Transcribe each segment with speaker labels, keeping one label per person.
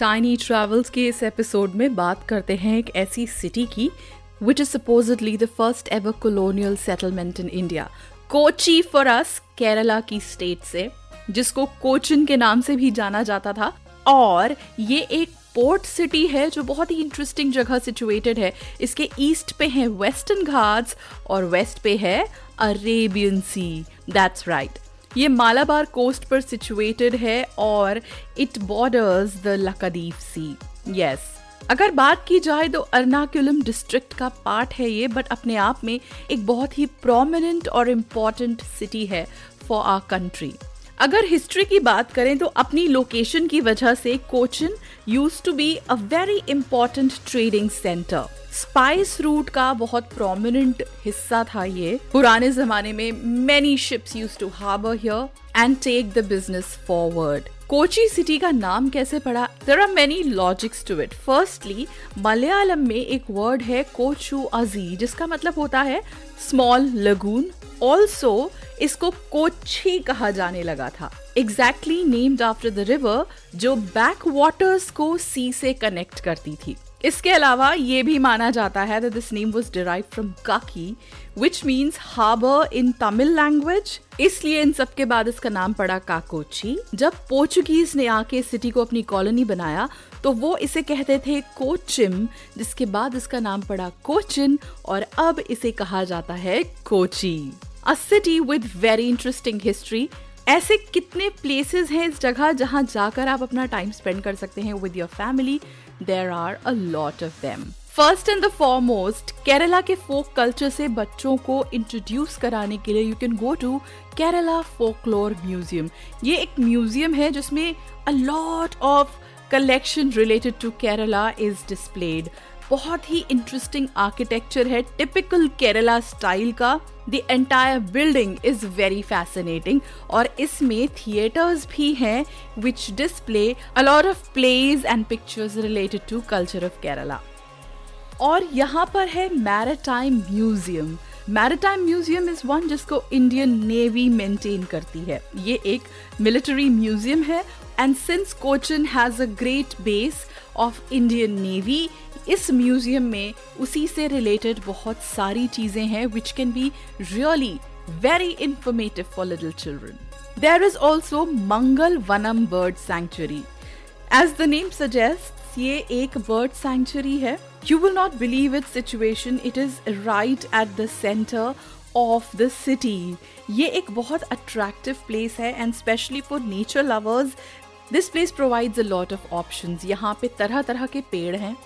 Speaker 1: Tiny travels के इस episode में बात करते हैं एक ऐसी सिटी की which is supposedly the first ever colonial settlement in India Kochi for us Kerala की स्टेट से, जिसको कोचिन के नाम से भी जाना जाता था. और ये एक पोर्ट सिटी है जो बहुत ही इंटरेस्टिंग जगह सिचुएटेड है. इसके ईस्ट पे है वेस्टर्न घाट्स और वेस्ट पे है अरेबियन सी दैट्स राइट ये मालाबार कोस्ट पर सिचुएटेड है और it borders the Laccadive sea yes अगर बात की जाए तो अर्नाकुलम डिस्ट्रिक्ट का पार्ट है ये बट अपने आप में एक बहुत ही प्रोमिनेंट और इंपॉर्टेंट सिटी है फॉर आर कंट्री अगर हिस्ट्री की बात करें तो अपनी लोकेशन की वजह से Cochin used to be a very important trading centre spice route का बहुत प्रोमिनेंट हिस्सा था ये। पुराने जमाने में many ships used to harbour here and take the business forward Kochi city का नाम कैसे पड़ा? There are many logics to it firstly Malayalam में एक वर्ड है कोचू अजी जिसका मतलब होता है स्मॉल लगून ऑल्सो इसको कोची कहा जाने लगा था। Exactly named after the river जो बैक वाटर्स को सी से कनेक्ट करती थी। इसके अलावा ये भी माना जाता है this name was derived from kaki which means harbor in Tamil language इसलिए इन सब के बाद इसका नाम पड़ा काकोची जब पोर्चुगीज ने आके सिटी को अपनी कॉलोनी बनाया तो वो इसे कहते थे कोचिम जिसके बाद इसका नाम पड़ा कोचिन और अब इसे कहा जाता है Kochi a city with very interesting history ऐसे कितने प्लेसेस हैं इस जगह जहाँ जाकर आप अपना टाइम स्पेंड कर सकते हैं with your family there are a lot of them first and the foremost Kerala के फोक कल्चर से बच्चों को इंट्रोड्यूस कराने के लिए you can go to Kerala folklore museum ये एक म्यूज़ियम है जिसमें a lot of collection related to Kerala is displayed बहुत ही इंटरेस्टिंग आर्किटेक्चर है टिपिकल केरला स्टाइल का। The entire building is very fascinating और इसमें थिएटर्स भी हैं which display a lot of plays and pictures related to culture of Kerala और यहाँ पर है maritime museum maritime museum is one जिसको इंडियन नेवी मेंटेन करती है। ये एक मिलिट्री म्यूज़ियम है and since Cochin has a great base of Indian navy इस म्यूज़ियम में उसी से रिलेटेड बहुत सारी चीज़ें हैं which can be really very informative for little children there is also Mangalavanam bird sanctuary as the name suggest ये एक बर्ड सेंचुरी है. You will not believe it situation it is right at the centre of the city ये एक बहुत attractive place है and specially for nature lovers this place provides a lot of option यहाँ पे तरह तरह के पेड़ हैं.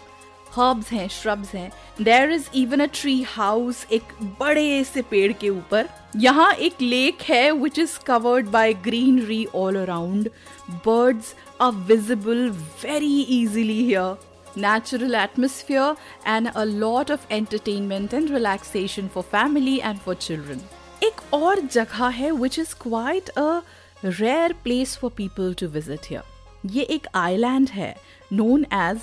Speaker 1: हर्ब्स हैं, श्रब्स हैं। There is even a tree house एक बड़े से पेड़ के ऊपर। यहाँ एक लेक है which is covered by greenery all around birds are visible very easily here natural atmosphere and a lot of entertainment and relaxation for family and for children एक और जगह है which is quite a rare place for people to visit here ये एक island है known as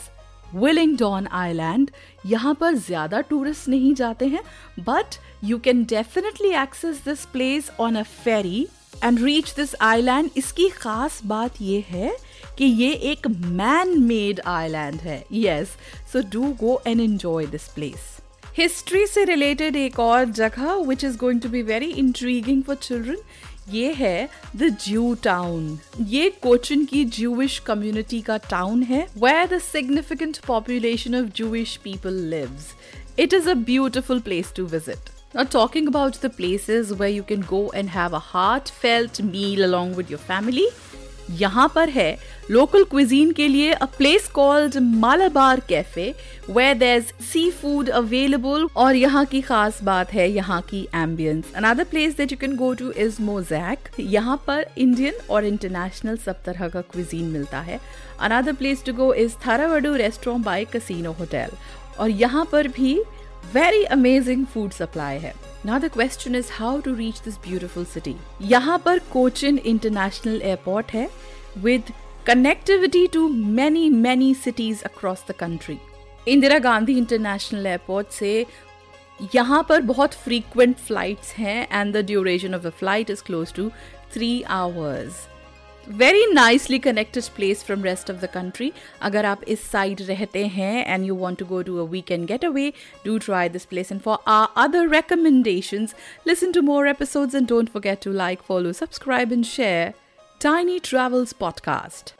Speaker 1: Willingdon island यहाँ पर ज़्यादा टूरिस्ट नहीं जाते हैं but you can definitely access this place on a ferry and reach this island इसकी खास बात ये है कि ये एक मैन मेड आइलैंड है। Yes so do go and enjoy this place history से रिलेटेड एक और जगह which is going to be very intriguing for children ये है द ज्यू टाउन ये कोचिन की ज्यूइश कम्युनिटी का टाउन है where the significant population of Jewish people lives it is a beautiful place to visit Now, talking about the places where you can go and have a heartfelt meal along with your family, यहाँ पर है local cuisine के लिए a place called Malabar cafe where there sea food available और यहाँ की खास बात है, यहाँ की ambience another place that you can go to is Mosaic यहाँ पर इंडियन और इंटरनेशनल सब तरह का क्विजीन मिलता है. Another place to go is Tharavadu restaurant by Casino Hotel और यहाँ पर भी वेरी अमेजिंग फ़ूड सप्लाई है. Now the question is how to reach this beautiful city. यहाँ पर कोचिन इंटरनेशनल एयरपोर्ट है with connectivity to many many cities across the country. Indira Gandhi international airport से यहाँ पर बहुत फ्रीक्वेंट फ्लाइट्स हैं and the duration of the flight is close to three hours very nicely connected place from rest of the country अगर आप इस side रहते हैं and you want to go to a weekend getaway do try this place and for our other recommendations listen to more episodes and don't forget to like follow subscribe and share tiny travels podcast